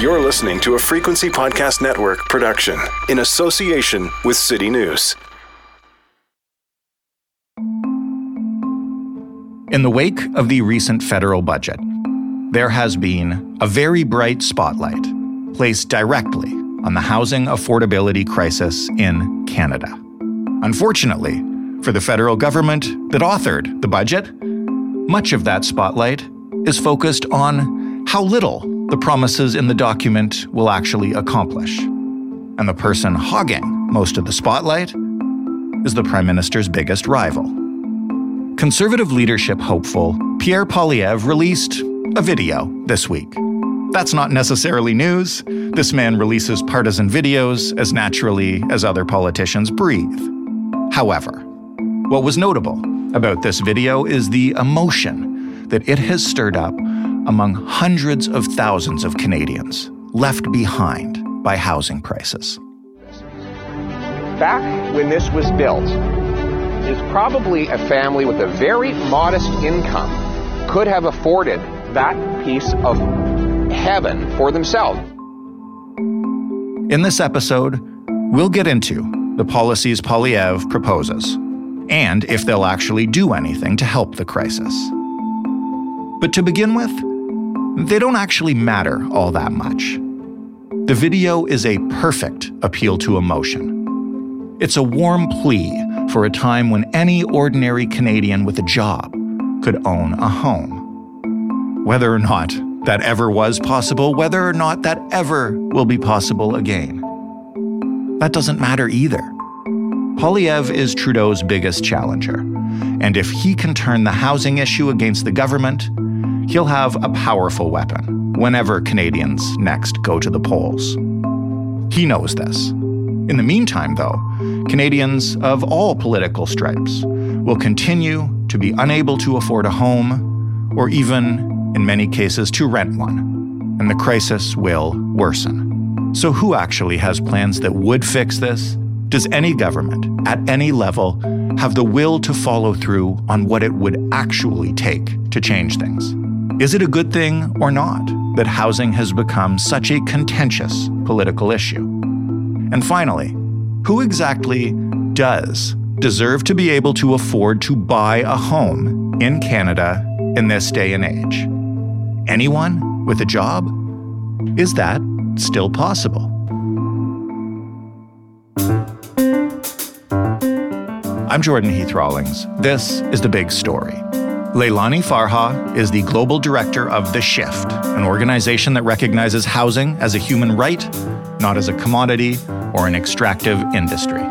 You're listening to a Frequency Podcast Network production in association with City News. In the wake of the recent federal budget, there has been a very bright spotlight placed directly on the housing affordability crisis in Canada. Unfortunately, for the federal government that authored the budget, much of that spotlight is focused on how little the promises in the document will actually accomplish. And the person hogging most of the spotlight is the Prime Minister's biggest rival. Conservative leadership hopeful Pierre Poilievre released a video this week. That's not necessarily news. This man releases partisan videos as naturally as other politicians breathe. However, what was notable about this video is the emotion that it has stirred up among hundreds of thousands of Canadians left behind by housing prices. Back when this was built, is probably a family with a very modest income could have afforded that piece of heaven for themselves. In this episode, we'll get into the policies Poilievre proposes and if they'll actually do anything to help the crisis. But to begin with, they don't actually matter all that much. The video is a perfect appeal to emotion. It's a warm plea for a time when any ordinary Canadian with a job could own a home. Whether or not that ever was possible, whether or not that ever will be possible again. That doesn't matter either. Poilievre is Trudeau's biggest challenger, and if he can turn the housing issue against the government, he'll have a powerful weapon whenever Canadians next go to the polls. He knows this. In the meantime, though, Canadians of all political stripes will continue to be unable to afford a home, or even, in many cases, to rent one, and the crisis will worsen. So, who actually has plans that would fix this? Does any government, at any level, have the will to follow through on what it would actually take to change things? Is it a good thing or not that housing has become such a contentious political issue? And finally, who exactly does deserve to be able to afford to buy a home in Canada in this day and age? Anyone with a job? Is that still possible? I'm Jordan Heath Rawlings. This is The Big Story. Leilani Farha is the global director of The Shift, an organization that recognizes housing as a human right, not as a commodity or an extractive industry.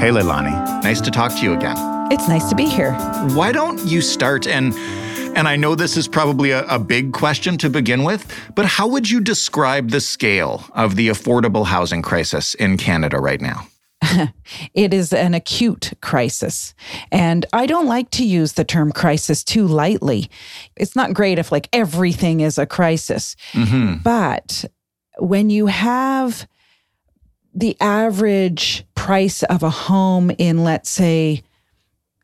Hey, Leilani, nice to talk to you again. It's nice to be here. Why don't you start and and I know this is probably a, a, big question to begin with, but how would you describe the scale of the affordable housing crisis in Canada right now? it is an acute crisis. And I don't like to use the term crisis too lightly. It's not great if, like, everything is a crisis. Mm-hmm. But when you have the average price of a home in, let's say,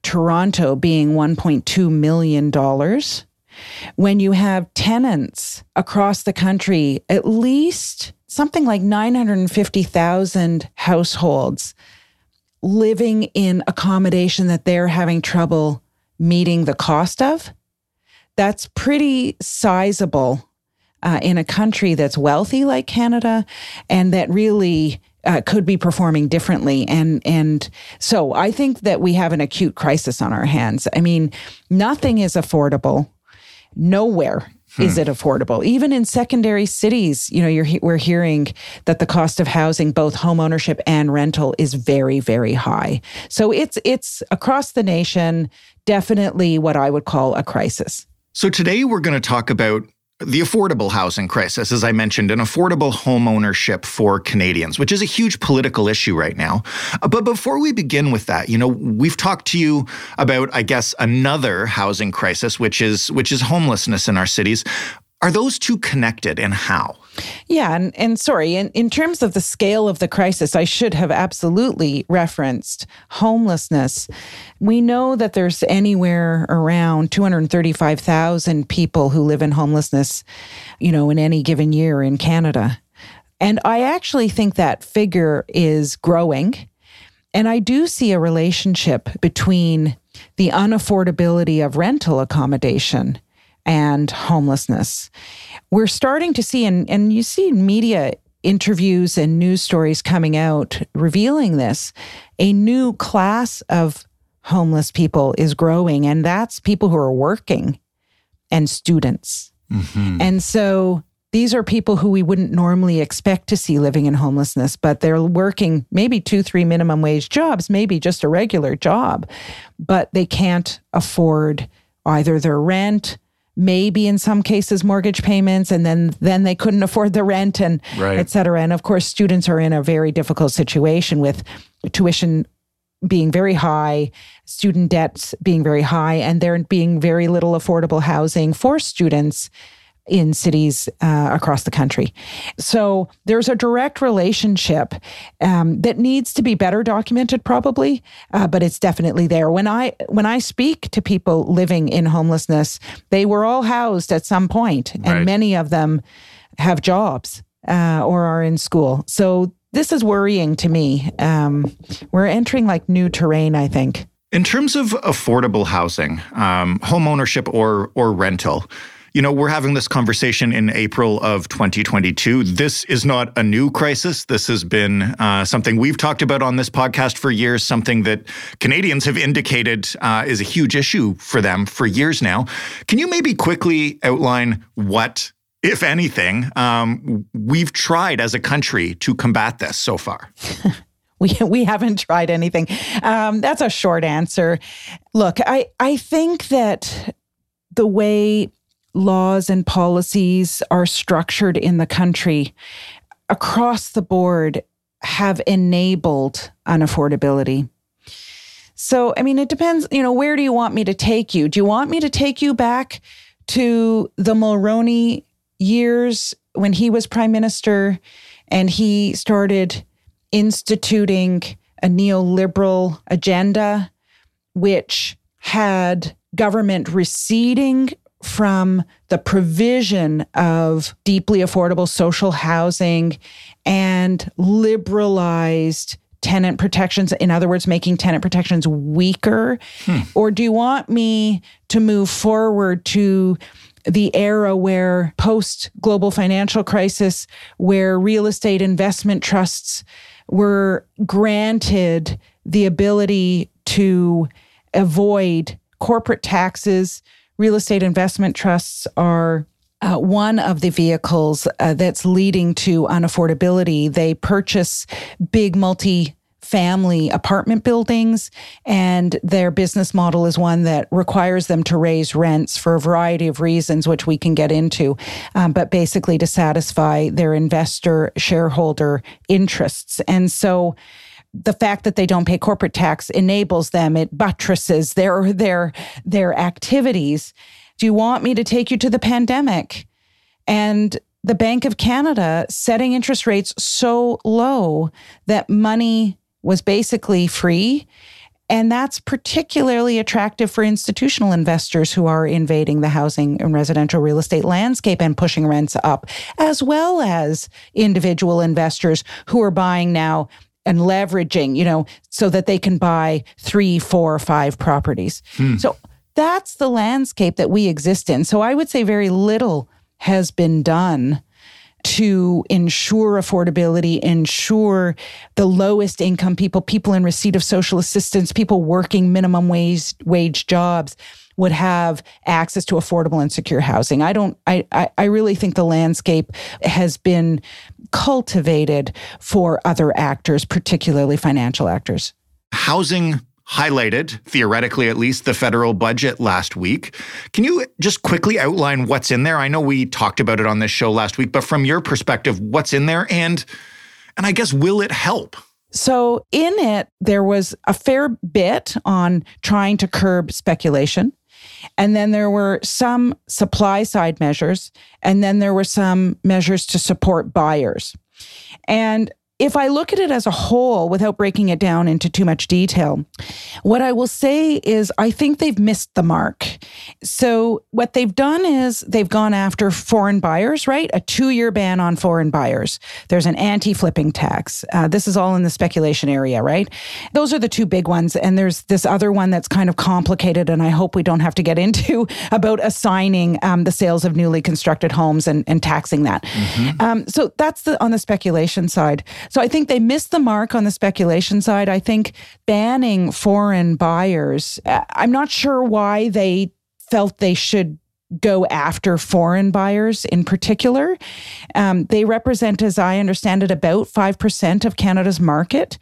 Toronto being $1.2 million, when you have tenants across the country, at least something like 950,000 households living in accommodation that they're having trouble meeting the cost of. That's pretty sizable uh, in a country that's wealthy like Canada and that really uh, could be performing differently. And, and so I think that we have an acute crisis on our hands. I mean, nothing is affordable nowhere Hmm. Is it affordable? Even in secondary cities, you know, you're we're hearing that the cost of housing, both home ownership and rental, is very, very high. So it's it's across the nation, definitely what I would call a crisis. So today we're going to talk about the affordable housing crisis, as I mentioned, and affordable home ownership for Canadians, which is a huge political issue right now. Uh, but before we begin with that, you know, we've talked to you about, I guess, another housing crisis, which is which is homelessness in our cities. Are those two connected and how? Yeah, and, and sorry, in, in terms of the scale of the crisis, I should have absolutely referenced homelessness. We know that there's anywhere around 235,000 people who live in homelessness, you know, in any given year in Canada. And I actually think that figure is growing. And I do see a relationship between the unaffordability of rental accommodation and homelessness. We're starting to see, and, and you see media interviews and news stories coming out revealing this, a new class of homeless people is growing, and that's people who are working and students. Mm-hmm. And so these are people who we wouldn't normally expect to see living in homelessness, but they're working maybe two, three minimum wage jobs, maybe just a regular job, but they can't afford either their rent maybe in some cases mortgage payments and then then they couldn't afford the rent and right. et cetera and of course students are in a very difficult situation with tuition being very high student debts being very high and there being very little affordable housing for students in cities uh, across the country. So there's a direct relationship um, that needs to be better documented, probably, uh, but it's definitely there. When I when I speak to people living in homelessness, they were all housed at some point, and right. many of them have jobs uh, or are in school. So this is worrying to me. Um, we're entering like new terrain, I think. In terms of affordable housing, um, home ownership or or rental. You know, we're having this conversation in April of 2022. This is not a new crisis. This has been uh, something we've talked about on this podcast for years, something that Canadians have indicated uh, is a huge issue for them for years now. Can you maybe quickly outline what, if anything, um, we've tried as a country to combat this so far? we we haven't tried anything. Um, that's a short answer. Look, I I think that the way laws and policies are structured in the country across the board have enabled unaffordability. So, I mean, it depends, you know, where do you want me to take you? Do you want me to take you back to the Mulroney years when he was prime minister and he started instituting a neoliberal agenda, which had government receding from the provision of deeply affordable social housing and liberalized tenant protections in other words making tenant protections weaker hmm. or do you want me to move forward to the era where post global financial crisis where real estate investment trusts were granted the ability to avoid corporate taxes real estate investment trusts are uh, one of the vehicles uh, that's leading to unaffordability. They purchase big multi family apartment buildings, and their business model is one that requires them to raise rents for a variety of reasons, which we can get into, um, but basically to satisfy their investor shareholder interests. And so, the fact that they don't pay corporate tax enables them. It buttresses their their their activities. Do you want me to take you to the pandemic? And the bank of canada setting interest rates so low that money was basically free. And that's particularly attractive for institutional investors who are invading the housing and residential real estate landscape and pushing rents up, as well as individual investors who are buying now and leveraging, you know, so that they can buy three, four, five properties. Hmm. So that's the landscape that we exist in. So I would say very little has been done to ensure affordability, ensure the lowest income people, people in receipt of social assistance, people working minimum wage wage jobs would have access to affordable and secure housing. I don't I, I, I really think the landscape has been cultivated for other actors, particularly financial actors. Housing highlighted, theoretically at least, the federal budget last week. Can you just quickly outline what's in there? I know we talked about it on this show last week, but from your perspective, what's in there and and I guess will it help? So, in it there was a fair bit on trying to curb speculation And then there were some supply side measures, and then there were some measures to support buyers. And if I look at it as a whole without breaking it down into too much detail, what I will say is I think they've missed the mark. So, what they've done is they've gone after foreign buyers, right? A two year ban on foreign buyers. There's an anti flipping tax. Uh, this is all in the speculation area, right? Those are the two big ones. And there's this other one that's kind of complicated, and I hope we don't have to get into about assigning um, the sales of newly constructed homes and, and taxing that. Mm-hmm. Um, so, that's the, on the speculation side. So I think they missed the mark on the speculation side. I think banning foreign buyers, uh, I'm not sure why they felt they should go after foreign buyers in particular. Um, they represent, as I understand it, about 5% of Canada's market.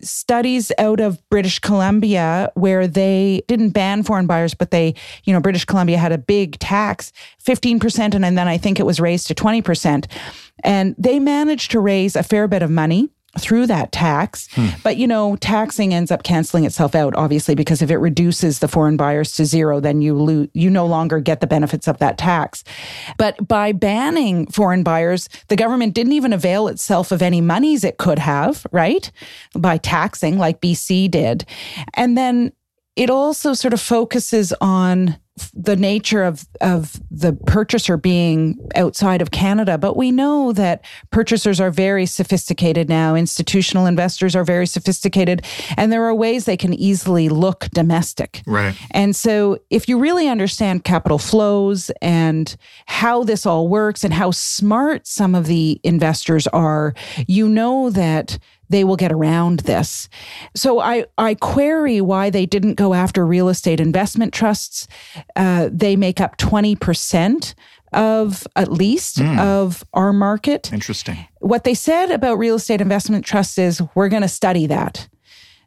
Studies out of British Columbia, where they didn't ban foreign buyers, but they, you know, British Columbia had a big tax, 15%, and then I think it was raised to 20%. And they managed to raise a fair bit of money through that tax. Hmm. But, you know, taxing ends up canceling itself out, obviously, because if it reduces the foreign buyers to zero, then you lose, you no longer get the benefits of that tax. But by banning foreign buyers, the government didn't even avail itself of any monies it could have, right? By taxing like BC did. And then it also sort of focuses on the nature of of the purchaser being outside of Canada, but we know that purchasers are very sophisticated now. Institutional investors are very sophisticated, and there are ways they can easily look domestic. Right. And so, if you really understand capital flows and how this all works and how smart some of the investors are, you know that they will get around this. So I, I query why they didn't go after real estate investment trusts. Uh, they make up 20% of at least mm. of our market. Interesting. What they said about real estate investment trusts is we're going to study that.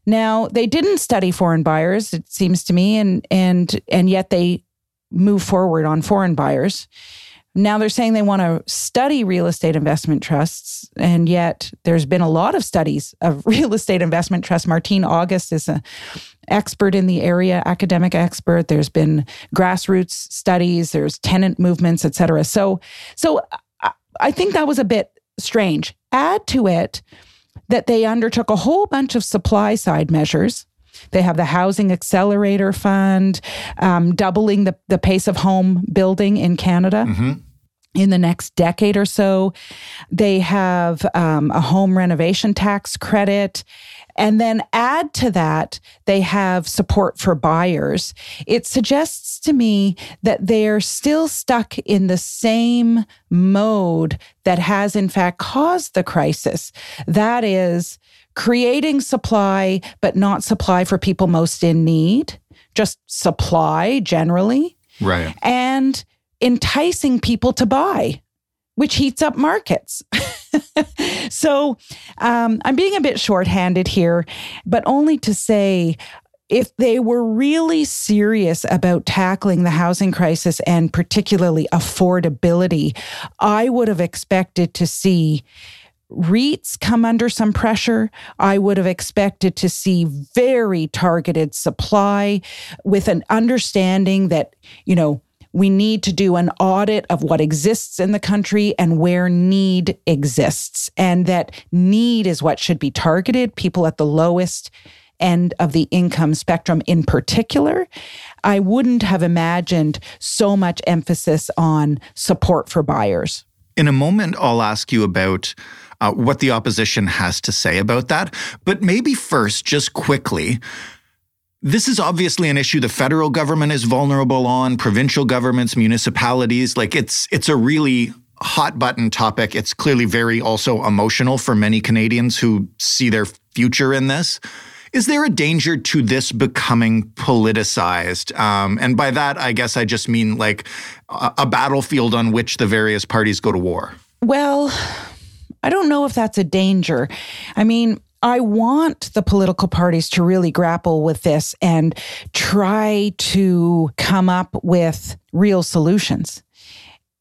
Now, they didn't study foreign buyers, it seems to me, and and and yet they move forward on foreign buyers. Now they're saying they want to study real estate investment trusts, and yet there's been a lot of studies of real estate investment trusts. Martine August is an expert in the area, academic expert. There's been grassroots studies, there's tenant movements, et cetera. So, so I think that was a bit strange. Add to it that they undertook a whole bunch of supply side measures they have the Housing Accelerator Fund, um, doubling the, the pace of home building in Canada. Mm-hmm in the next decade or so. They have um, a home renovation tax credit. And then add to that, they have support for buyers. It suggests to me that they're still stuck in the same mode that has, in fact, caused the crisis. That is creating supply, but not supply for people most in need, just supply generally. Right. And enticing people to buy, which heats up markets. so um, I'm being a bit shorthanded here, but only to say if they were really serious about tackling the housing crisis and particularly affordability, I would have expected to see REITs come under some pressure. I would have expected to see very targeted supply with an understanding that, you know, we need to do an audit of what exists in the country and where need exists, and that need is what should be targeted, people at the lowest end of the income spectrum in particular. I wouldn't have imagined so much emphasis on support for buyers. In a moment, I'll ask you about uh, what the opposition has to say about that. But maybe first, just quickly, this is obviously an issue the federal government is vulnerable on, provincial governments, municipalities. Like it's it's a really hot button topic. It's clearly very also emotional for many Canadians who see their future in this. Is there a danger to this becoming politicized? Um, and by that, I guess I just mean like a, a battlefield on which the various parties go to war. Well, I don't know if that's a danger. I mean, I want the political parties to really grapple with this and try to come up with real solutions.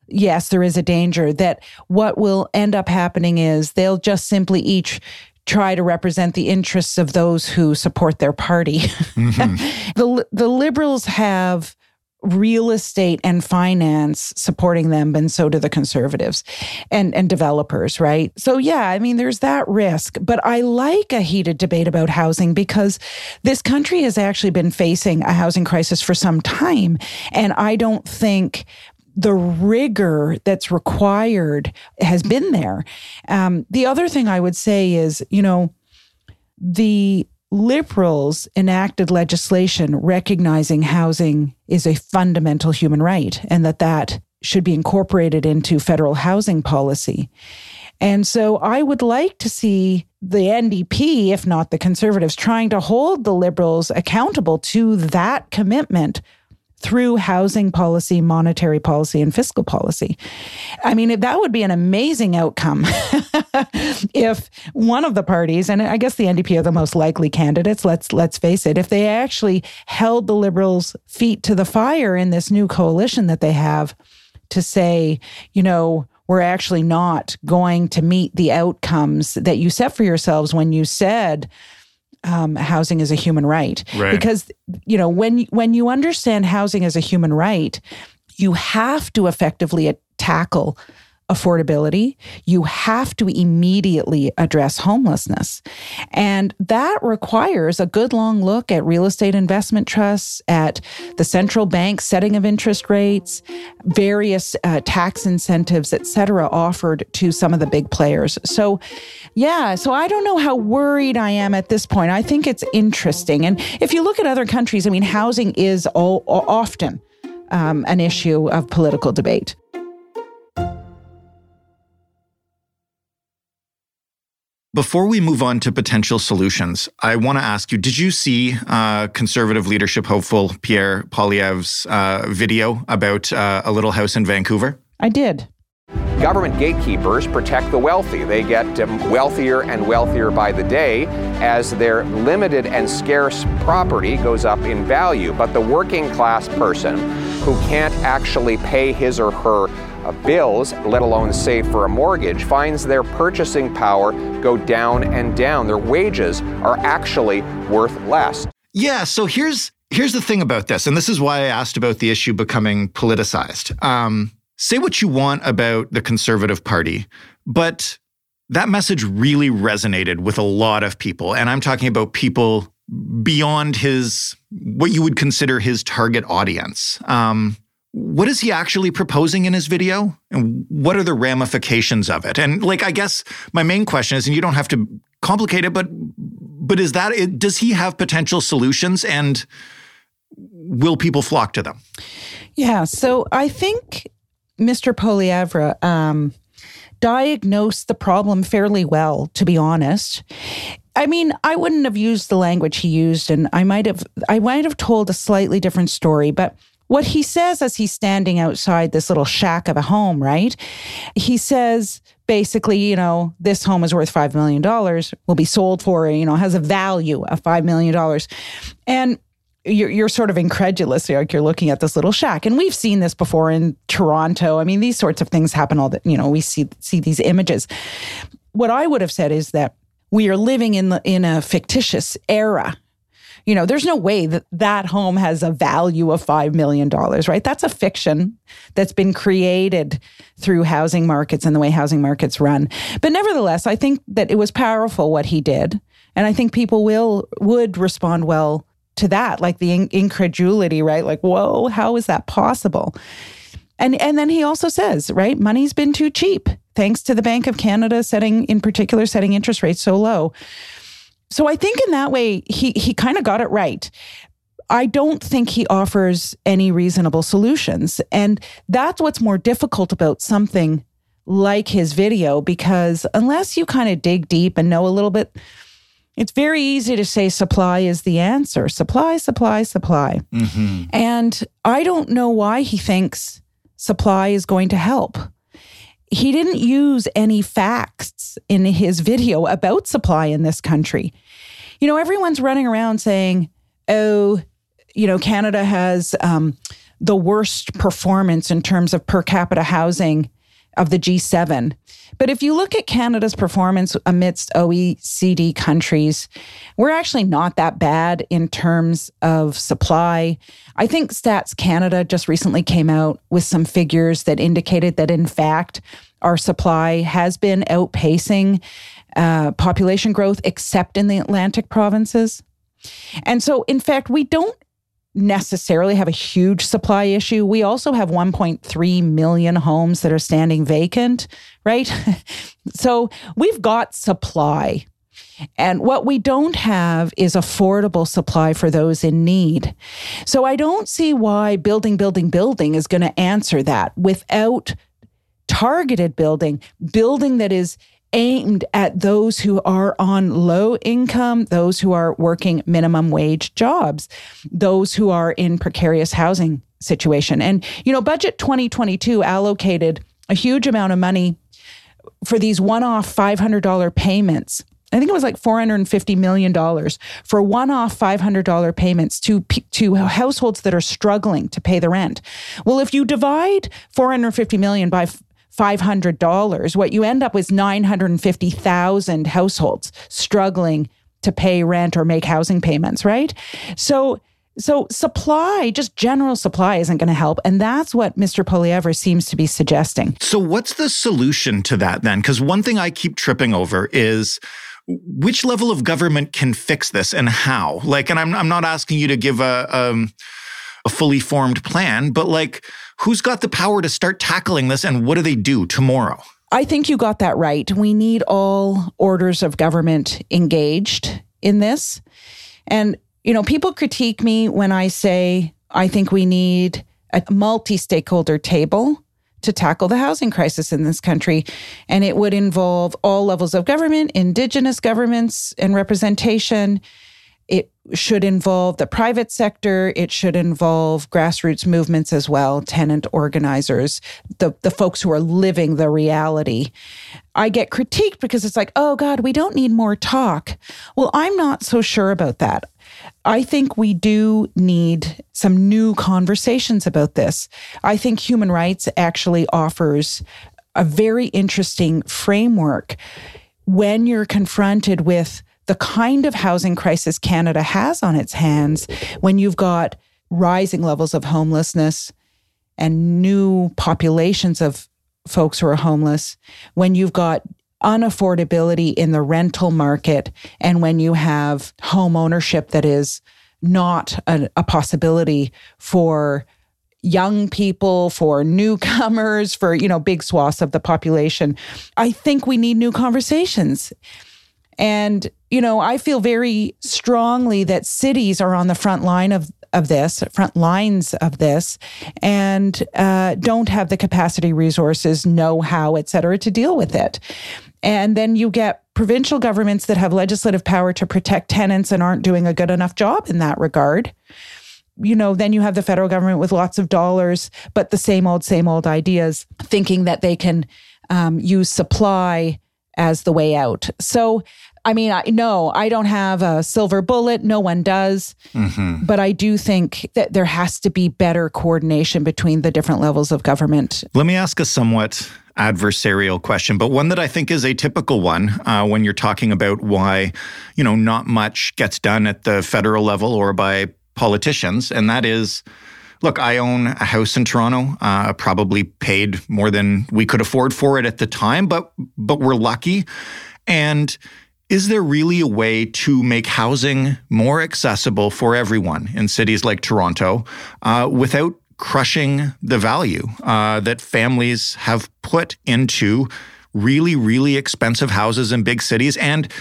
Yes, there is a danger that what will end up happening is they'll just simply each try to represent the interests of those who support their party. Mm-hmm. the the liberals have real estate and finance supporting them, and so do the conservatives and, and developers, right? So, yeah, I mean, there's that risk. But I like a heated debate about housing because this country has actually been facing a housing crisis for some time. And I don't think the rigor that's required has been there. Um, the other thing I would say is, you know, the liberals enacted legislation recognizing housing is a fundamental human right and that that should be incorporated into federal housing policy. And so I would like to see the NDP, if not the conservatives, trying to hold the liberals accountable to that commitment through housing policy, monetary policy, and fiscal policy. I mean, that would be an amazing outcome if one of the parties, and I guess the NDP are the most likely candidates, let's let's face it, if they actually held the liberals' feet to the fire in this new coalition that they have to say, you know, we're actually not going to meet the outcomes that you set for yourselves when you said um, housing is a human right. right. Because you know when when you understand housing as a human right, you have to effectively tackle affordability, you have to immediately address homelessness. And that requires a good long look at real estate investment trusts, at the central bank setting of interest rates, various uh, tax incentives, et cetera, offered to some of the big players. So, yeah, so I don't know how worried I am at this point. I think it's interesting. And if you look at other countries, I mean, housing is all, often um, an issue of political debate. Before we move on to potential solutions, I want to ask you Did you see uh, conservative leadership hopeful Pierre Poilievre's uh, video about uh, a little house in Vancouver? I did. Government gatekeepers protect the wealthy. They get um, wealthier and wealthier by the day as their limited and scarce property goes up in value. But the working class person who can't actually pay his or her bills, let alone save for a mortgage, finds their purchasing power go down and down. Their wages are actually worth less. Yeah, so here's here's the thing about this, and this is why I asked about the issue becoming politicized. Um, say what you want about the Conservative Party, but that message really resonated with a lot of people, and I'm talking about people beyond his what you would consider his target audience. Um, what is he actually proposing in his video? And what are the ramifications of it? And like i guess my main question is and you don't have to complicate it but but is that it, does he have potential solutions and will people flock to them? Yeah so i think mr poilievre um, diagnosed the problem fairly well to be honest. I mean, I wouldn't have used the language he used, and I might have I might have told a slightly different story, but what he says as he's standing outside this little shack of a home, right? He says basically, you know, this home is worth $5 million, will be sold for, you know, has a value of $5 million. And you're, you're sort of incredulous, like you're looking at this little shack. And we've seen this before in Toronto. I mean, these sorts of things happen all the, you know, we see, see these images. What I would have said is that we are living in the, in a fictitious era you know, there's no way that that home has a value of $5 million, right? That's a fiction that's been created through housing markets and the way housing markets run. But nevertheless, I think that it was powerful what he did. And I think people will, would respond well to that, like the in- incredulity, right? Like, whoa, how is that possible? And, and then he also says, right, money's been too cheap thanks to the Bank of Canada setting, in particular, setting interest rates so low. So I think in that way, he he kind of got it right. I don't think he offers any reasonable solutions. And that's what's more difficult about something like his video, because unless you kind of dig deep and know a little bit, it's very easy to say supply is the answer supply, supply, supply. Mm-hmm. And I don't know why he thinks supply is going to help he didn't use any facts in his video about supply in this country. You know, everyone's running around saying, oh, you know, Canada has um, the worst performance in terms of per capita housing of the G7. But if you look at Canada's performance amidst OECD countries, we're actually not that bad in terms of supply. I think Stats Canada just recently came out with some figures that indicated that, in fact, our supply has been outpacing uh, population growth, except in the Atlantic provinces. And so, in fact, we don't necessarily have a huge supply issue. We also have 1.3 million homes that are standing vacant, right? so we've got supply. And what we don't have is affordable supply for those in need. So I don't see why building, building, building is going to answer that without targeted building, building that is aimed at those who are on low income, those who are working minimum wage jobs, those who are in precarious housing situation. And you know, budget 2022 allocated a huge amount of money for these one-off $500 payments. I think it was like $450 million for one-off $500 payments to, to households that are struggling to pay the rent. Well, if you divide 450 million by $500, what you end up with is 950,000 households struggling to pay rent or make housing payments, right? So so supply, just general supply isn't going to help and that's what Mr. Poilievre seems to be suggesting. So what's the solution to that then? Cuz one thing I keep tripping over is which level of government can fix this and how? Like and I'm I'm not asking you to give a um, a fully formed plan, but like Who's got the power to start tackling this and what do they do tomorrow? I think you got that right. We need all orders of government engaged in this. And, you know, people critique me when I say I think we need a multi stakeholder table to tackle the housing crisis in this country. And it would involve all levels of government, indigenous governments and representation, it should involve the private sector. It should involve grassroots movements as well, tenant organizers, the, the folks who are living the reality. I get critiqued because it's like, oh God, we don't need more talk. Well, I'm not so sure about that. I think we do need some new conversations about this. I think human rights actually offers a very interesting framework when you're confronted with the kind of housing crisis Canada has on its hands when you've got rising levels of homelessness and new populations of folks who are homeless, when you've got unaffordability in the rental market, and when you have home ownership that is not a, a possibility for young people, for newcomers, for, you know, big swaths of the population. I think we need new conversations. And, you know, I feel very strongly that cities are on the front line of, of this, front lines of this, and uh, don't have the capacity, resources, know how, et cetera, to deal with it. And then you get provincial governments that have legislative power to protect tenants and aren't doing a good enough job in that regard. You know, then you have the federal government with lots of dollars, but the same old, same old ideas, thinking that they can um, use supply as the way out. So, I mean, I, no, I don't have a silver bullet. No one does. Mm-hmm. But I do think that there has to be better coordination between the different levels of government. Let me ask a somewhat adversarial question, but one that I think is a typical one uh, when you're talking about why, you know, not much gets done at the federal level or by politicians. And that is, Look, I own a house in Toronto. Uh, probably paid more than we could afford for it at the time, but but we're lucky. And is there really a way to make housing more accessible for everyone in cities like Toronto uh, without crushing the value uh, that families have put into really, really expensive houses in big cities and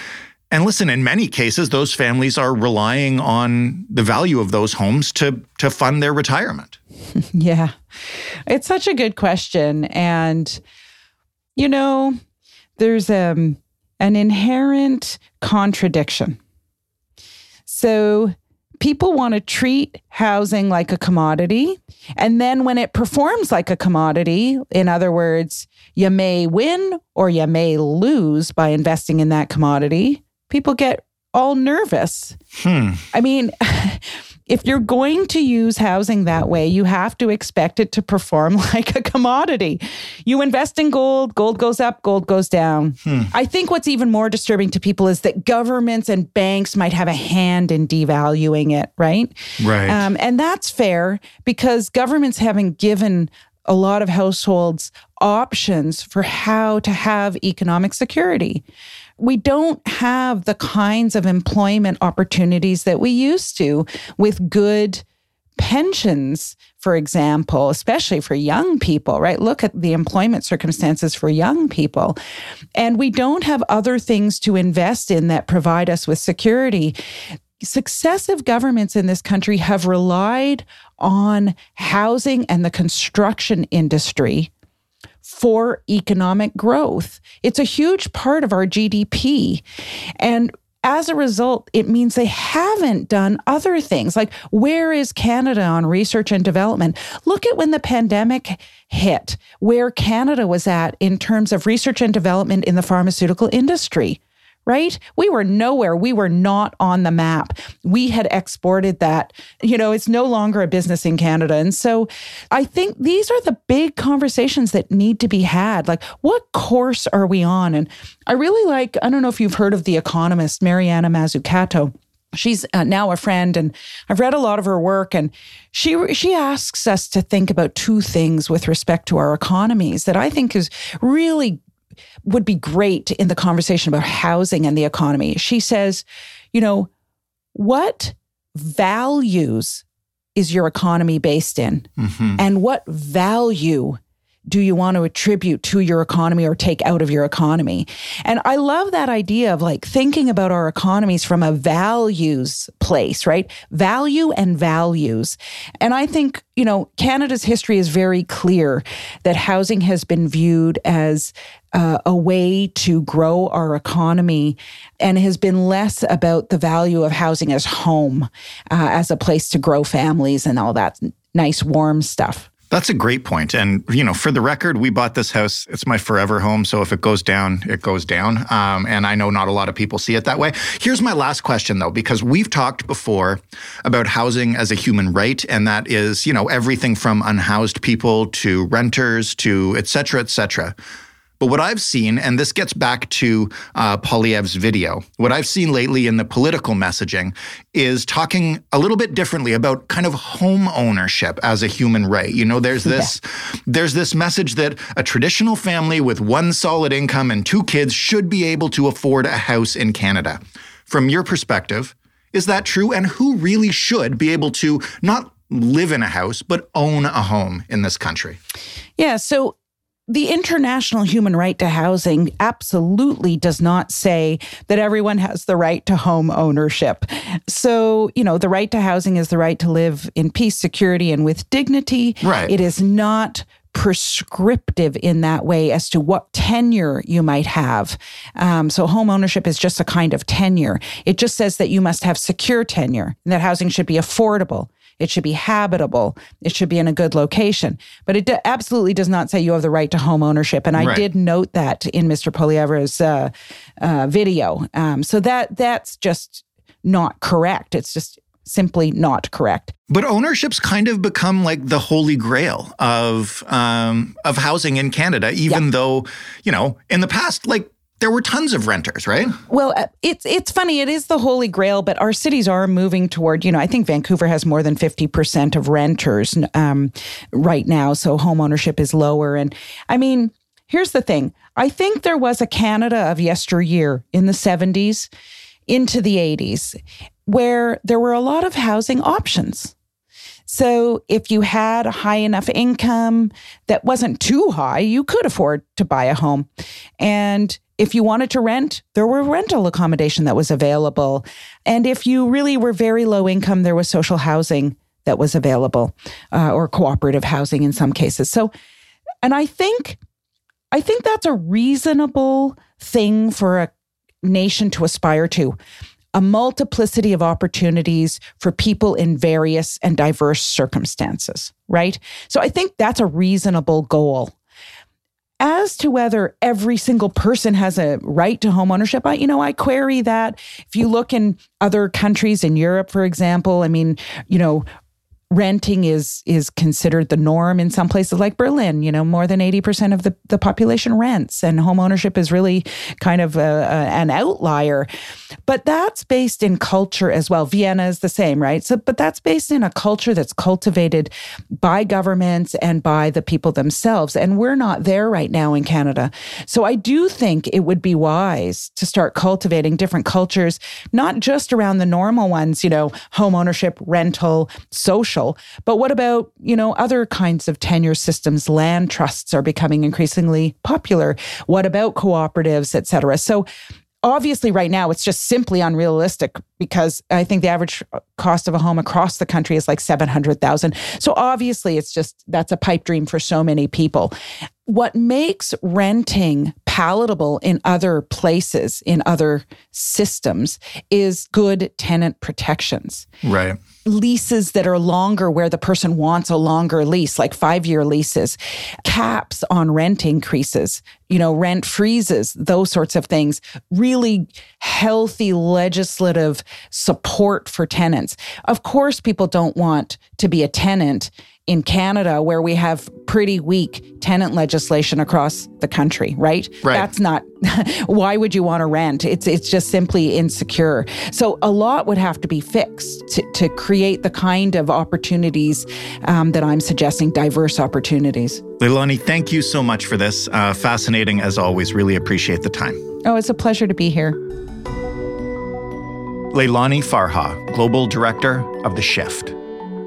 and listen, in many cases, those families are relying on the value of those homes to to fund their retirement. yeah. It's such a good question. And you know, there's um an inherent contradiction. So people want to treat housing like a commodity. And then when it performs like a commodity, in other words, you may win or you may lose by investing in that commodity, people get all nervous. Hmm. I mean, if you're going to use housing that way, you have to expect it to perform like a commodity. You invest in gold, gold goes up, gold goes down. Hmm. I think what's even more disturbing to people is that governments and banks might have a hand in devaluing it, right? Right. Um, and that's fair because governments haven't given a lot of households options for how to have economic security. We don't have the kinds of employment opportunities that we used to with good pensions, for example, especially for young people, right? Look at the employment circumstances for young people. And we don't have other things to invest in that provide us with security successive governments in this country have relied on housing and the construction industry for economic growth. It's a huge part of our GDP. And as a result, it means they haven't done other things. Like, where is Canada on research and development? Look at when the pandemic hit, where Canada was at in terms of research and development in the pharmaceutical industry right? We were nowhere. We were not on the map. We had exported that. You know, it's no longer a business in Canada. And so I think these are the big conversations that need to be had. Like, what course are we on? And I really like, I don't know if you've heard of The Economist, Mariana Mazzucato she's uh, now a friend and i've read a lot of her work and she she asks us to think about two things with respect to our economies that i think is really would be great in the conversation about housing and the economy. She says, you know, what values is your economy based in? Mm-hmm. And what value do you want to attribute to your economy or take out of your economy? And I love that idea of like thinking about our economies from a values place, right? Value and values. And I think, you know, Canada's history is very clear that housing has been viewed as uh, a way to grow our economy and has been less about the value of housing as home, uh, as a place to grow families and all that nice, warm stuff. That's a great point. And, you know, for the record, we bought this house. It's my forever home. So if it goes down, it goes down. Um, and I know not a lot of people see it that way. Here's my last question, though, because we've talked before about housing as a human right. And that is, you know, everything from unhoused people to renters to et cetera, et cetera. But what I've seen, and this gets back to uh, Poilievre's video, what I've seen lately in the political messaging is talking a little bit differently about kind of home ownership as a human right. You know, there's this yeah. there's this message that a traditional family with one solid income and two kids should be able to afford a house in Canada. From your perspective, is that true? And who really should be able to not live in a house, but own a home in this country? Yeah. So the international human right to housing absolutely does not say that everyone has the right to home ownership. So, you know, the right to housing is the right to live in peace, security, and with dignity. Right. It is not prescriptive in that way as to what tenure you might have. Um, so, home ownership is just a kind of tenure. It just says that you must have secure tenure, and that housing should be affordable. It should be habitable. It should be in a good location. But it absolutely does not say you have the right to home ownership. And I right. did note that in Mr. Poilievre's uh, uh, video. Um, so that that's just not correct. It's just simply not correct. But ownership's kind of become like the holy grail of um, of housing in Canada, even though you know in the past, like there were tons of renters, right? Well, uh, it's it's funny. It is the holy grail, but our cities are moving toward. You know, I think Vancouver has more than fifty percent of renters um, right now, so home ownership is lower. And I mean, here's the thing: I think there was a Canada of yesteryear in the '70s into the '80s where there were a lot of housing options. So if you had a high enough income that wasn't too high, you could afford to buy a home. And if you wanted to rent, there were rental accommodation that was available. And if you really were very low income, there was social housing that was available uh, or cooperative housing in some cases. So, and I think, I think that's a reasonable thing for a nation to aspire to a multiplicity of opportunities for people in various and diverse circumstances, right? So I think that's a reasonable goal. As to whether every single person has a right to home ownership, I, you know, I query that. If you look in other countries in Europe, for example, I mean, you know, renting is is considered the norm in some places like Berlin. You know, more than eighty percent of the the population rents, and home ownership is really kind of a, a, an outlier. But that's based in culture as well. Vienna is the same, right? So, but that's based in a culture that's cultivated by governments and by the people themselves, and we're not there right now in Canada. So, I do think it would be wise to start cultivating different cultures, not just around the normal ones. You know, home ownership, rental, social but what about, you know, other kinds of tenure systems? Land trusts are becoming increasingly popular. What about cooperatives, et cetera? So obviously right now it's just simply unrealistic because I think the average cost of a home across the country is like 700,000. So obviously it's just that's a pipe dream for so many people. What makes renting palatable in other places in other systems is good tenant protections. Right leases that are longer where the person wants a longer lease, like five year leases, caps on rent increases, you know, rent freezes, those sorts of things, really healthy legislative support for tenants. Of course, people don't want to be a tenant in Canada where we have pretty weak tenant legislation across the country, right? Right. That's not why would you want to rent? It's it's just simply insecure. So a lot would have to be fixed to, to create the kind of opportunities um, that I'm suggesting, diverse opportunities. Leilani, thank you so much for this. Uh, fascinating as always. Really appreciate the time. Oh, it's a pleasure to be here. Leilani Farha, Global Director of The Shift.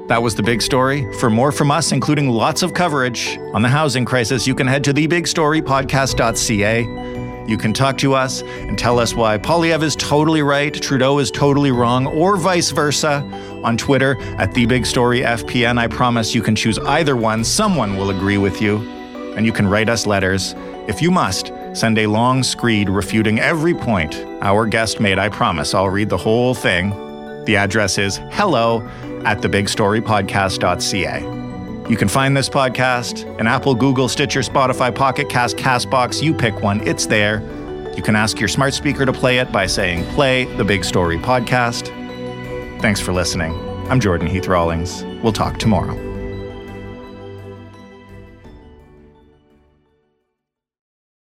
That was the big story. For more from us, including lots of coverage on the housing crisis, you can head to thebigstorypodcast.ca. You can talk to us and tell us why Poilievre is totally right, Trudeau is totally wrong, or vice versa on Twitter at TheBigStoryFPN. I promise you can choose either one. Someone will agree with you. And you can write us letters. If you must, send a long screed refuting every point our guest made. I promise I'll read the whole thing. The address is hello at thebigstorypodcast.ca. You can find this podcast in Apple, Google, Stitcher, Spotify, Pocket Cast, Castbox. You pick one, it's there. You can ask your smart speaker to play it by saying, Play the Big Story Podcast. Thanks for listening. I'm Jordan Heath Rawlings. We'll talk tomorrow.